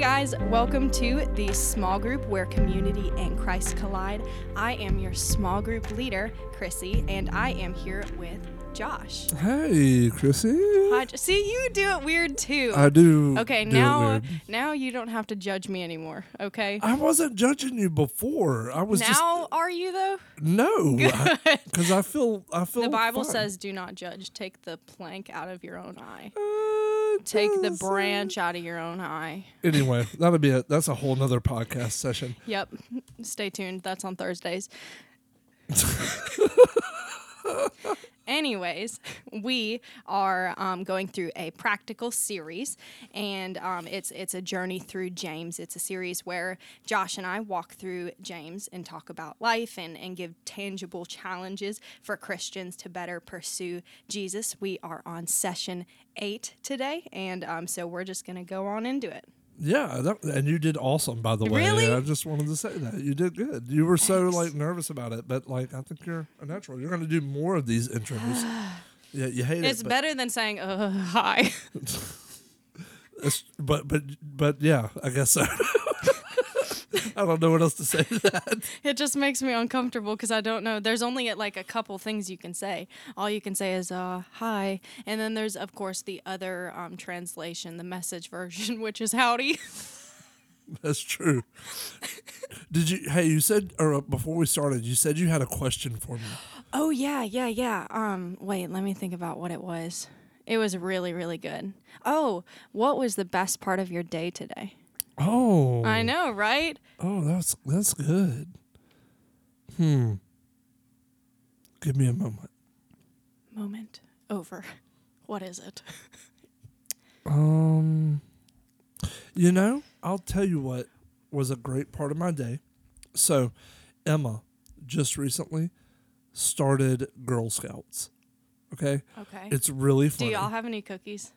Hey guys, welcome to the small group where community and Christ collide. I am your small group leader, Chrissy, and I am here with Josh. Hey, Chrissy. Hi, Jo- See, you do it weird too. I do. okay, do it now weird. now you don't have to judge me anymore, okay? I wasn't judging you before. I was now are you though? no, because I feel I feel The Bible fine. says, "Do not judge. Take the plank out of your own eye. Uh, It Take the branch out of your own eye." Anyway, that'll be it. That's a whole nother podcast session. Yep. Stay tuned. That's on Thursdays. Anyways, we are um, going through a practical series, and um, it's it's a journey through James. It's a series where Josh and I walk through James and talk about life and, and give tangible challenges for Christians to better pursue Jesus. We are on session eight today, and um, so we're just gonna go on into it. Yeah, that, and you did awesome, by the way. Really? I just wanted to say that you did good. You were so like nervous about it, but like I think you're a natural. You're going to do more of these intros. yeah, you hate It's it, but, better than saying "uh, hi." it's- but but but yeah, I guess so. I don't know what else to say to that. It just makes me uncomfortable because I don't know. There's only like a couple things you can say. All you can say is uh, "hi," and then there's of course the other um, translation, the message version, which is "howdy." That's true. Did you? Hey, you said or uh, before we started, you said you had a question for me. Oh yeah, yeah, yeah. Um, wait, let me think about what it was. It was really, really good. Oh, what was the best part of your day today? Oh, I know, right? Oh, that's that's good. Hmm. Give me a moment. Moment over. What is it? Um. You know, I'll tell you what was a great part of my day. So, Emma just recently started Girl Scouts. Okay, Okay. it's really fun. Do y'all have any cookies?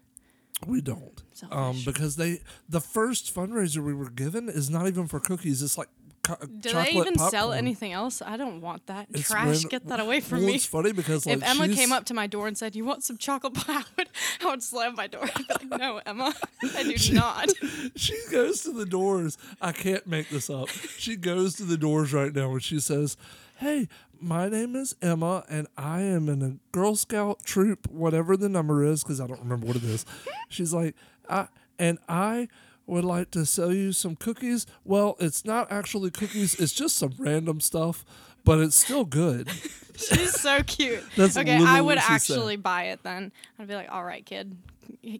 We don't. Um, Selfish. because they the first fundraiser we were given is not even for cookies. It's like co- Do chocolate they even sell popcorn. anything else? I don't want that. It's Trash, get that away from well, me. It's funny because like if Emma she's- came up to my door and said, "You want some chocolate pie?" I would, I would slam my door. I'd be like, "No, Emma, I do not." she goes to the doors. I can't make this up. She goes to the doors right now and she says, Hey, my name is Emma and I am in a Girl Scout troop, whatever the number is, because I don't remember what it is. She's like, I and I would like to sell you some cookies. Well, it's not actually cookies, it's just some random stuff, but it's still good. She's so cute. That's okay, I would she said. actually buy it then. I'd be like, "All right, kid,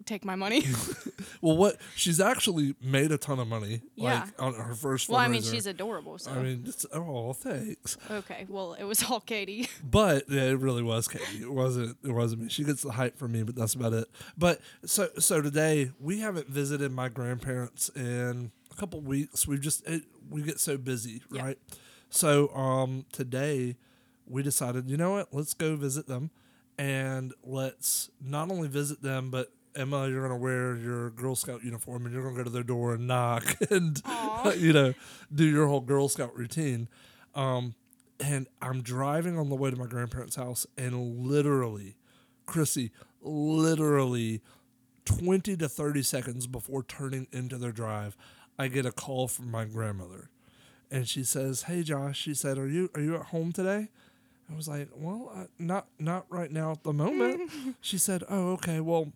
take my money." Well, what she's actually made a ton of money, Yeah. like on her first. well, I mean, she's adorable. So I mean, it's, oh, thanks. okay, well, it was all Katie. But yeah, it really was Katie. It wasn't. It wasn't me. She gets the hype from me, but that's about it. But so so today we haven't visited my grandparents in a couple weeks. We've just it, we get so busy, right? So um today we decided, you know what? Let's go visit them, and let's not only visit them, but Emma, you're gonna wear your Girl Scout uniform, and you're gonna go to their door and knock, and Aw. you know, do your whole Girl Scout routine. Um, and I'm driving on the way to my grandparents' house, and literally, Chrissy, literally 20 to 30 seconds before turning into their drive, I get a call from my grandmother. And she says, "Hey Josh," she said, "Are you are you at home today?" I was like, "Well, uh, not not right now at the moment." she said, "Oh, okay. Well,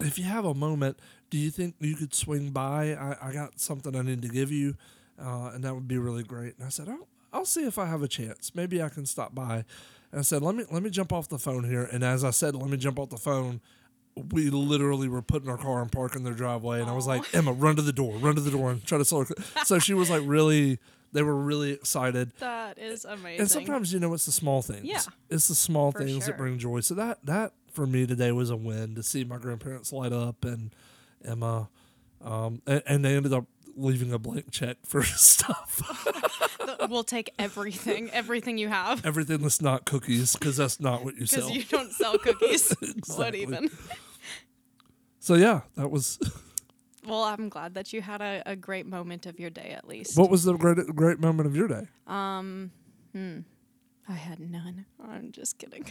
if you have a moment, do you think you could swing by? I, I got something I need to give you, uh, and that would be really great." And I said, "Oh, I'll see if I have a chance. Maybe I can stop by." And I said, "Let me let me jump off the phone here." And as I said, "Let me jump off the phone," we literally were putting our car and parking their driveway, and I was like, "Emma, run to the door, run to the door, and try to sell her." so she was like, really. They were really excited. That is amazing. And sometimes you know it's the small things. Yeah. It's the small For things sure. that bring joy. So that that for me today was a win to see my grandparents light up and Emma, um, and, and they ended up leaving a blank check for stuff, we'll take everything, everything you have, everything that's not cookies, because that's not what you because sell. you don't sell cookies. What even? So yeah, that was. Well, I'm glad that you had a, a great moment of your day at least. What was the great great moment of your day? Um, hmm. I had none. I'm just kidding.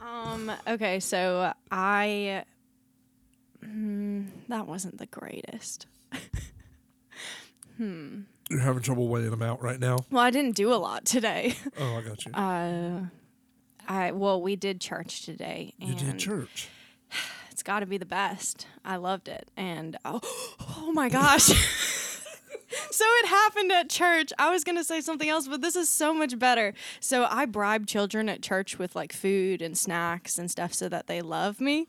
um, okay, so I that wasn't the greatest. hmm. You're having trouble weighing them out right now. Well, I didn't do a lot today. Oh, I got you. Uh, I well, we did church today, you did church. Got to be the best. I loved it, and oh, oh my gosh. so it happened at church. I was going to say something else, but this is so much better. So I bribe children at church with like food and snacks and stuff so that they love me.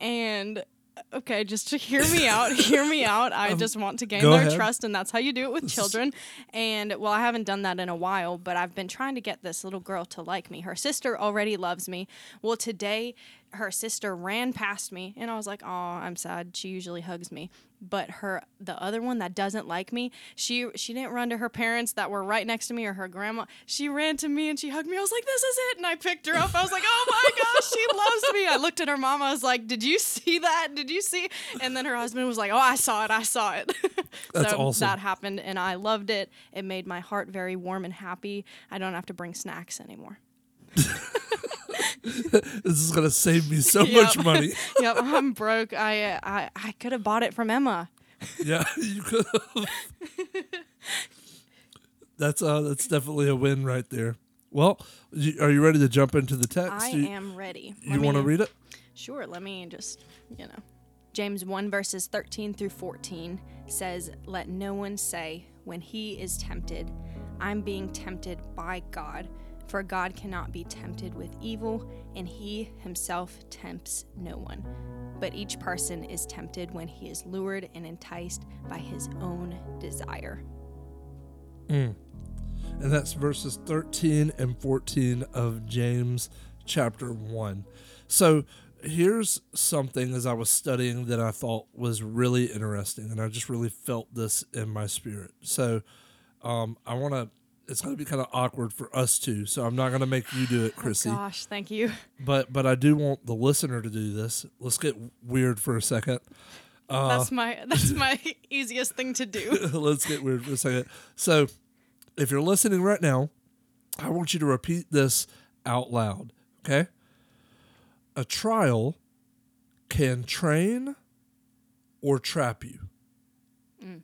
And okay, just to hear me out, hear me out. I um, just want to gain their ahead. trust, and that's how you do it with children. And well, I haven't done that in a while, but I've been trying to get this little girl to like me. Her sister already loves me. Well, today her sister ran past me, and I was like, "Oh, I'm sad." She usually hugs me, but her the other one that doesn't like me, she she didn't run to her parents that were right next to me or her grandma. She ran to me and she hugged me. I was like, "This is it!" And I picked her up. I was like, "Oh my gosh, she loves me!" I looked at her mom. I was like, "Did you see that? Did you see?" And then her husband was like, "Oh, I saw it. I saw it." That's so awesome. that happened, and I loved it. It made my heart very warm and happy. I don't have to bring snacks anymore. This is gonna save me so Yep. much money. yep, I'm broke. I uh, I I could have bought it from Emma. Yeah, you could. that's uh, that's definitely a win right there. Well, are you ready to jump into the text? I you am ready. you want to read it? Sure, let me just, you know. James 1 verses 13 through 14 says, Let no one say when he is tempted, I'm being tempted by God. For God cannot be tempted with evil, and he himself tempts no one. But each person is tempted when he is lured and enticed by his own desire. And that's verses 13 and 14 of James chapter 1. So here's something as I was studying that I thought was really interesting, and I just really felt this in my spirit. So um, I want to, it's going to be kind of awkward for us two, so I'm not going to make you do it, oh, Chrissy. Oh Gosh, thank you. but but I do want the listener to do this. Let's get weird for a second. Uh, that's my that's my easiest thing to do. Let's get weird for a second. So, if you're listening right now, I want you to repeat this out loud. Okay. A trial can train or trap you. Mm.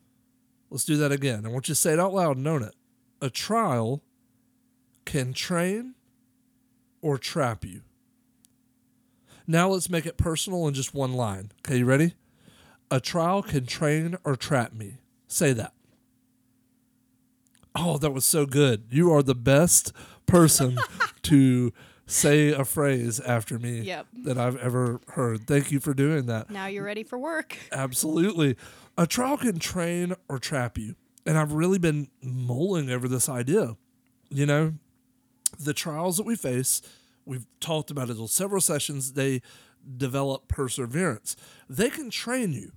Let's do that again. I want you to say it out loud and own it. A trial can train or trap you. Now let's make it personal in just one line. Okay, you ready? A trial can train or trap me. Say that. Oh, that was so good. You are the best person to say a phrase after me Yep. that I've ever heard. Thank you for doing that. Now you're ready for work. Absolutely. A trial can train or trap you. And I've really been mulling over this idea. You know, the trials that we face, we've talked about it in several sessions, they develop perseverance. They can train you,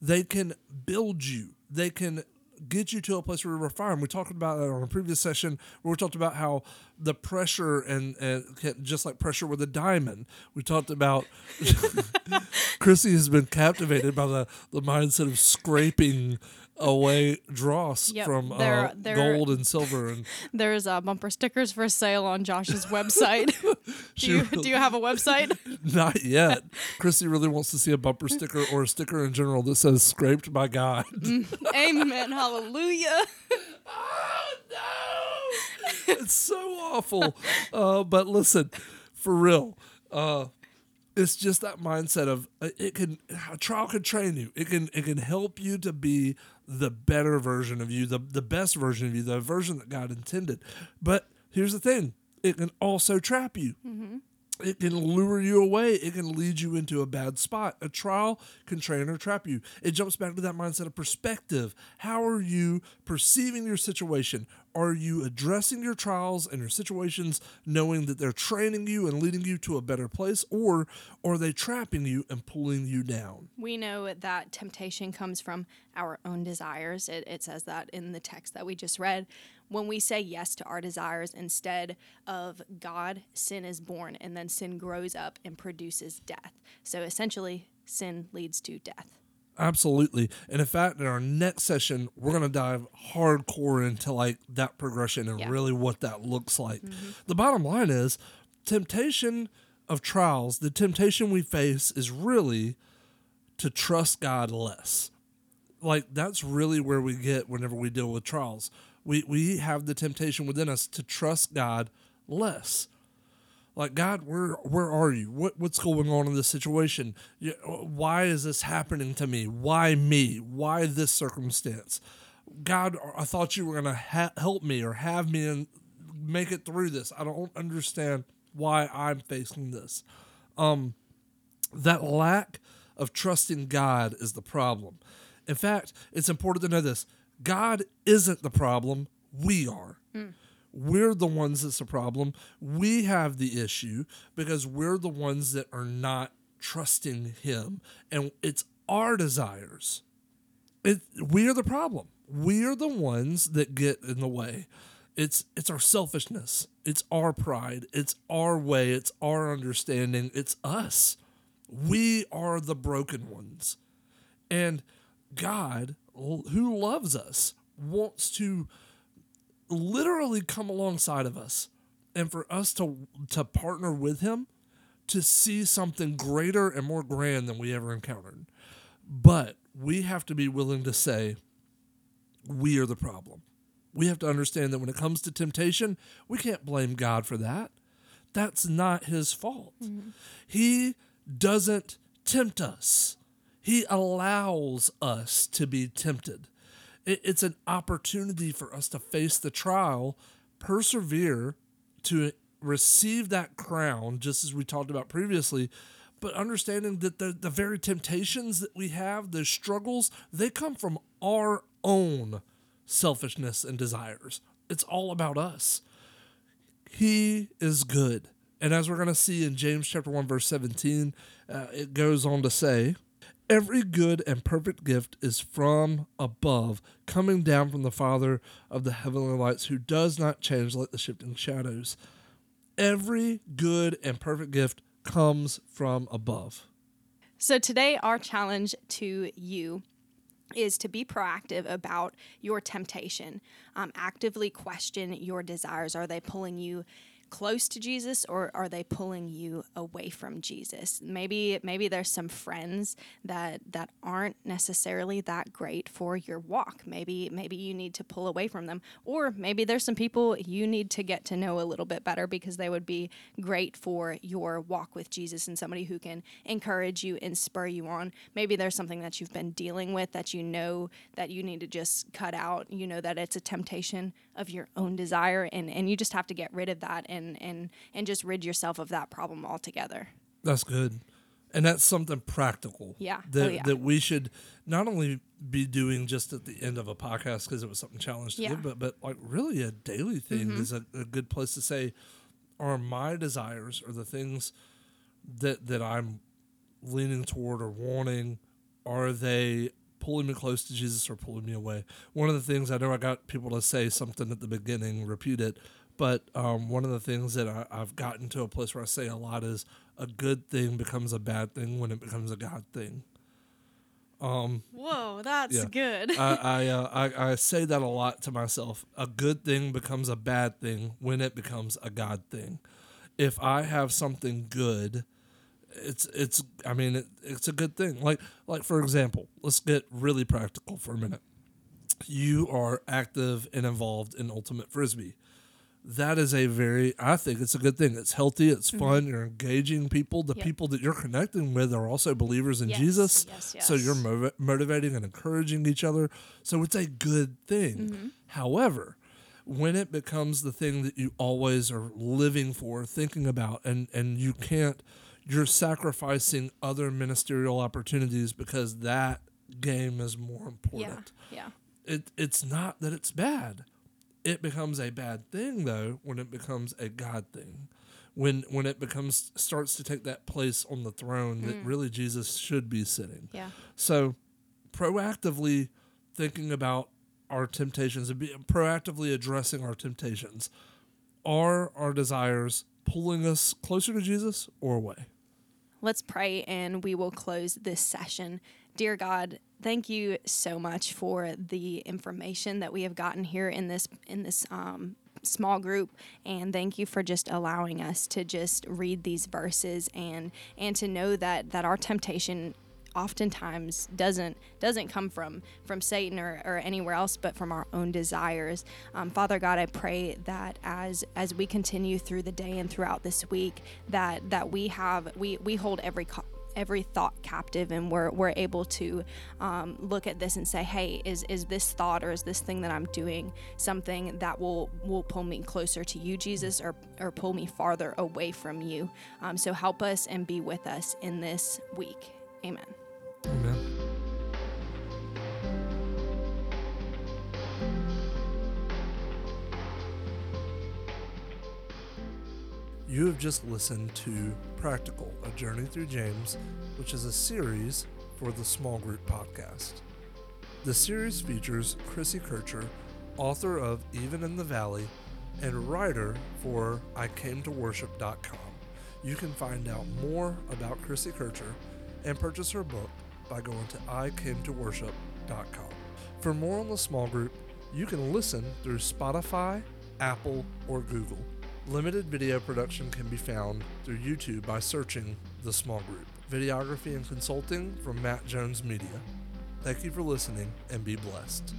they can build you, they can get you to a place where you're refined. We talked about that on a previous session where we talked about how the pressure and, and just like pressure with a diamond. We talked about Chrissy has been captivated by the, the mindset of scraping away dross Yep, from uh, they're- they're- gold and silver and There's uh, bumper stickers for sale on Josh's website. do you do you have a website? Not yet. Chrissy really wants to see a bumper sticker or a sticker in general that says "scraped by God." Amen. Hallelujah. oh no, it's so awful. Uh, but listen, for real, uh, it's just that mindset of uh, it can a trial can train you. It can it can help you to be the better version of you, the the best version of you, the version that God intended. But here's the thing: it can also trap you. It can lure you away. It can lead you into a bad spot. A trial can train or trap you. It jumps back to that mindset of perspective. How are you perceiving your situation? Are you addressing your trials and your situations knowing that they're training you and leading you to a better place? Or are they trapping you and pulling you down? We know that temptation comes from our own desires. It, it says that in the text that we just read. When we say yes to our desires instead of God, sin is born, and then sin grows up and produces death. So essentially, sin leads to death. Absolutely. And in fact, in our next session, we're going to dive hardcore into like that progression and Yeah. really what that looks like. Mm-hmm. The bottom line is temptation of trials, the temptation we face is really to trust God less. Like that's really where we get whenever we deal with trials. We we have the temptation within us to trust God less. Like God, where where are you? What what's going on in this situation? Why is this happening to me? Why me? Why this circumstance? God, I thought you were gonna ha- help me or have me and make it through this. I don't understand why I'm facing this. Um, that lack of trusting God is the problem. In fact, it's important to know this God isn't the problem, we are. Mm. We're the ones that's the problem. We have the issue because we're the ones that are not trusting Him. And it's our desires. It, we are the problem. We are the ones that get in the way. It's it's our selfishness. It's our pride. It's our way. It's our understanding. It's us. We are the broken ones. And God, who loves us, wants to literally come alongside of us and for us to to partner with him to see something greater and more grand than we ever encountered. But we have to be willing to say we are the problem. We have to understand that when it comes to temptation, we can't blame God for that. That's not his fault. Mm-hmm. He doesn't tempt us. He allows us to be tempted it's an opportunity for us to face the trial, persevere to receive that crown, just as we talked about previously. But understanding that the, the very temptations that we have, the struggles, they come from our own selfishness and desires. It's all about us. He is good. And as we're going to see in James chapter 1 verse 17, uh, it goes on to say, Every good and perfect gift is from above, coming down from the Father of the heavenly lights, who does not change like the shifting shadows. Every good and perfect gift comes from above. So, today, our challenge to you is to be proactive about your temptation. Um, actively question your desires. Are they pulling you close to Jesus or are they pulling you away from Jesus? Maybe maybe there's some friends that that aren't necessarily that great for your walk. Maybe maybe you need to pull away from them or maybe there's some people you need to get to know a little bit better because they would be great for your walk with Jesus and somebody who can encourage you and spur you on. Maybe there's something that you've been dealing with that you know that you need to just cut out. You know that it's a temptation of your own desire and and you just have to get rid of that and and and and just rid yourself of that problem altogether. That's good. And that's something practical. Yeah. That oh, yeah. that we should not only be doing just at the end of a podcast because it was something challenge to yeah. give, but but like really a daily thing mm-hmm. is a, a good place to say, are my desires or the things that that I'm leaning toward or wanting, are they pulling me close to Jesus or pulling me away? One of the things I know I got people to say something at the beginning, repeat it, but um, one of the things that I, I've gotten to a place where I say a lot is a good thing becomes a bad thing when it becomes a God thing. Um, Whoa, that's yeah. good. I I, uh, I, I say that a lot to myself. A good thing becomes a bad thing when it becomes a God thing. If I have something good, it's it's I mean it, it's a good thing. Like like for example, let's get really practical for a minute. You are active and involved in ultimate frisbee that is a very i think it's a good thing it's healthy it's mm-hmm. fun you're engaging people the yep. people that you're connecting with are also believers in yes, jesus yes, yes. so you're motiv- motivating and encouraging each other so it's a good thing mm-hmm. however when it becomes the thing that you always are living for thinking about and and you can't you're sacrificing other ministerial opportunities because that game is more important yeah yeah it, it's not that it's bad it becomes a bad thing though when it becomes a God thing. When when it becomes starts to take that place on the throne mm. that really Jesus should be sitting. Yeah. So proactively thinking about our temptations and be, proactively addressing our temptations. Are our desires pulling us closer to Jesus or away? Let's pray and we will close this session. Dear God, thank you so much for the information that we have gotten here in this in this um, small group and thank you for just allowing us to just read these verses and and to know that that our temptation oftentimes doesn't doesn't come from from Satan or, or anywhere else, but from our own desires. Um, Father God, I pray that as as we continue through the day and throughout this week, that that we have we we hold every co- every thought captive and we're, we're able to um, look at this and say hey is, is this thought or is this thing that i'm doing something that will will pull me closer to you jesus or, or pull me farther away from you? Um, so help us and be with us in this week. Amen Amen. You have just listened to Practical, a journey through James, which is a series for the Small Group Podcast. The series features Chrissy Kertscher, author of Even in the Valley and writer for ICameToWorship.com. You can find out more about Chrissy Kertscher and purchase her book by going to ICameToWorship.com. For more on the small group, you can listen through Spotify, Apple, or Google. Limited video production can be found through YouTube by searching The Small Group. Videography and consulting from Matt Jones Media. Thank you for listening and be blessed.